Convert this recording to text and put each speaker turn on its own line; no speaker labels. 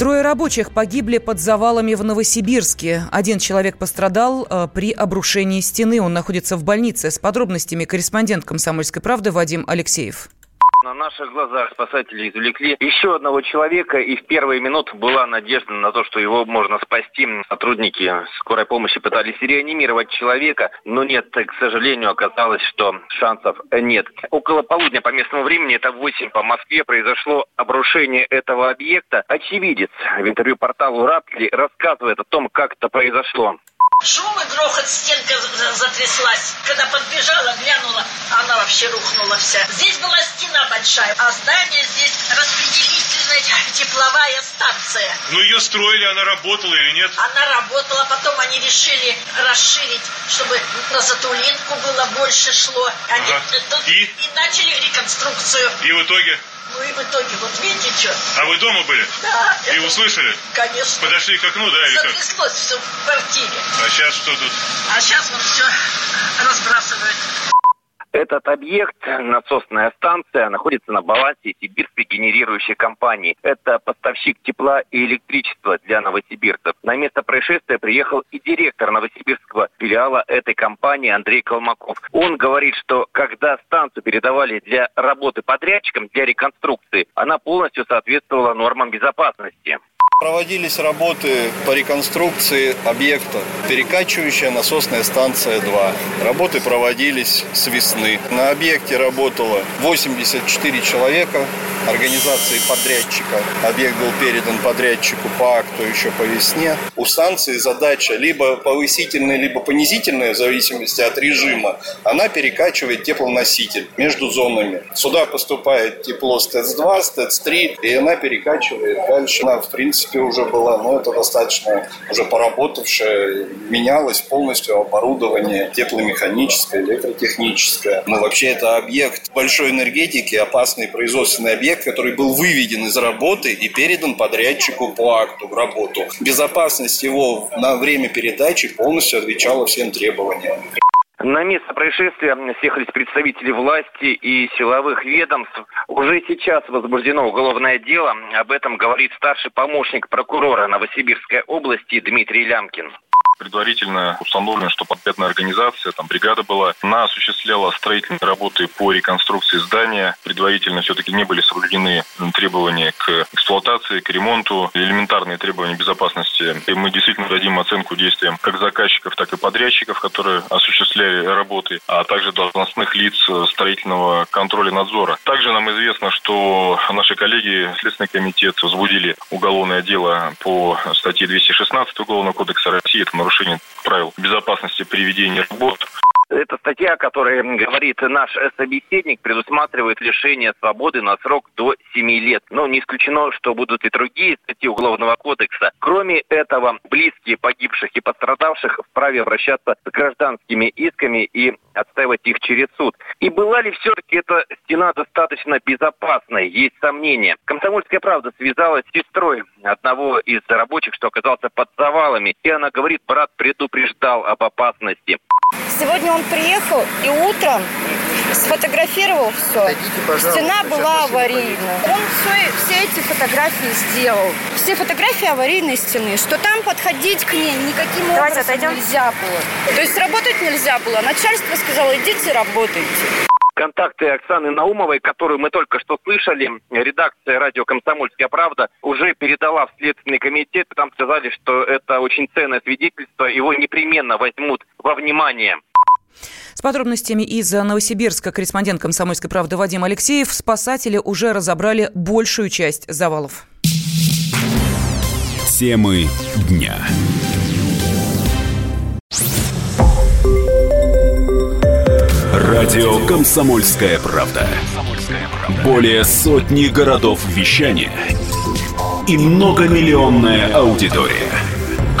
Трое рабочих погибли под завалами в Новосибирске. Один человек пострадал э, при обрушении стены. Он находится в больнице. С подробностями корреспондент «Комсомольской правды» Вадим Алексеев.
На наших глазах спасатели извлекли еще одного человека, и в первые минуты была надежда на то, что его можно спасти. Сотрудники скорой помощи пытались реанимировать человека, но нет, к сожалению, оказалось, что шансов нет. Около полудня по местному времени, это 8 по Москве, произошло обрушение этого объекта. Очевидец в интервью порталу Рапли рассказывает о том, как это произошло.
Шум и грохот, стенка затряслась. Когда подбежала, глянула, она вообще рухнула вся. Здесь была стена большая, а здание здесь распределительная тепловая станция.
Ну ее строили, она работала или нет?
Она работала, потом они решили расширить, чтобы на Затулинку было больше шло. Они
ага. и?
и начали реконструкцию.
И в итоге?
Ну и в итоге, вот видите, что?
А вы дома были?
Да.
И это... услышали?
Конечно.
Подошли к окну, да, или как?
Затряслось все в квартире.
А сейчас что тут?
А сейчас вот все разбрасывают.
Этот объект, насосная станция, находится на балансе сибирской генерирующей компании. Это поставщик тепла и электричества для новосибирцев. На место происшествия приехал и директор новосибирского филиала этой компании Андрей Колмаков. Он говорит, что когда станцию передавали для работы подрядчикам, для реконструкции, она полностью соответствовала нормам безопасности.
Проводились работы по реконструкции объекта «Перекачивающая насосная станция 2». Работы проводились с весны. На объекте работало 84 человека, организации подрядчика. Объект был передан подрядчику по акту еще по весне. У станции задача либо повысительная, либо понизительная, в зависимости от режима. Она перекачивает теплоноситель между зонами. Сюда поступает тепло с ТЭЦ-2, с ТЭЦ-3, и она перекачивает дальше. Она, в принципе, принципе, уже была, но это достаточно уже поработавшая, менялось полностью оборудование тепломеханическое, электротехническое. Но вообще это объект большой энергетики, опасный производственный объект, который был выведен из работы и передан подрядчику по акту в работу. Безопасность его на время передачи полностью отвечала всем требованиям.
На место происшествия съехались представители власти и силовых ведомств. Уже сейчас возбуждено уголовное дело. Об этом говорит старший помощник прокурора Новосибирской области Дмитрий Лямкин
предварительно установлено, что подпятная организация, там бригада была, она осуществляла строительные работы по реконструкции здания. Предварительно все-таки не были соблюдены требования к эксплуатации, к ремонту, элементарные требования безопасности. И мы действительно дадим оценку действиям как заказчиков, так и подрядчиков, которые осуществляли работы, а также должностных лиц строительного контроля надзора. Также нам известно, что наши коллеги, Следственный комитет, возбудили уголовное дело по статье 216 Уголовного кодекса России. Это нарушение правил безопасности при ведении работ.
Эта статья, о которой говорит наш собеседник, предусматривает лишение свободы на срок до 7 лет. Но не исключено, что будут и другие статьи Уголовного кодекса. Кроме этого, близкие погибших и пострадавших вправе обращаться с гражданскими исками и отстаивать их через суд. И была ли все-таки эта стена достаточно безопасной? Есть сомнения. Комсомольская правда связалась с сестрой одного из рабочих, что оказался под завалами. И она говорит, брат предупреждал об опасности.
Сегодня он приехал и утром сфотографировал все. Дойдите, Стена была аварийная. Он все, все эти фотографии сделал. Все фотографии аварийной стены. Что там подходить к ней никаким Давайте образом отойдем. нельзя было. То есть работать нельзя было. Начальство сказало, идите работайте
контакты Оксаны Наумовой, которую мы только что слышали, редакция радио «Комсомольская правда» уже передала в Следственный комитет. Там сказали, что это очень ценное свидетельство, его непременно возьмут во внимание.
С подробностями из Новосибирска корреспондент «Комсомольской правды» Вадим Алексеев. Спасатели уже разобрали большую часть завалов.
Темы дня. Радио «Комсомольская правда». Более сотни городов вещания и многомиллионная аудитория.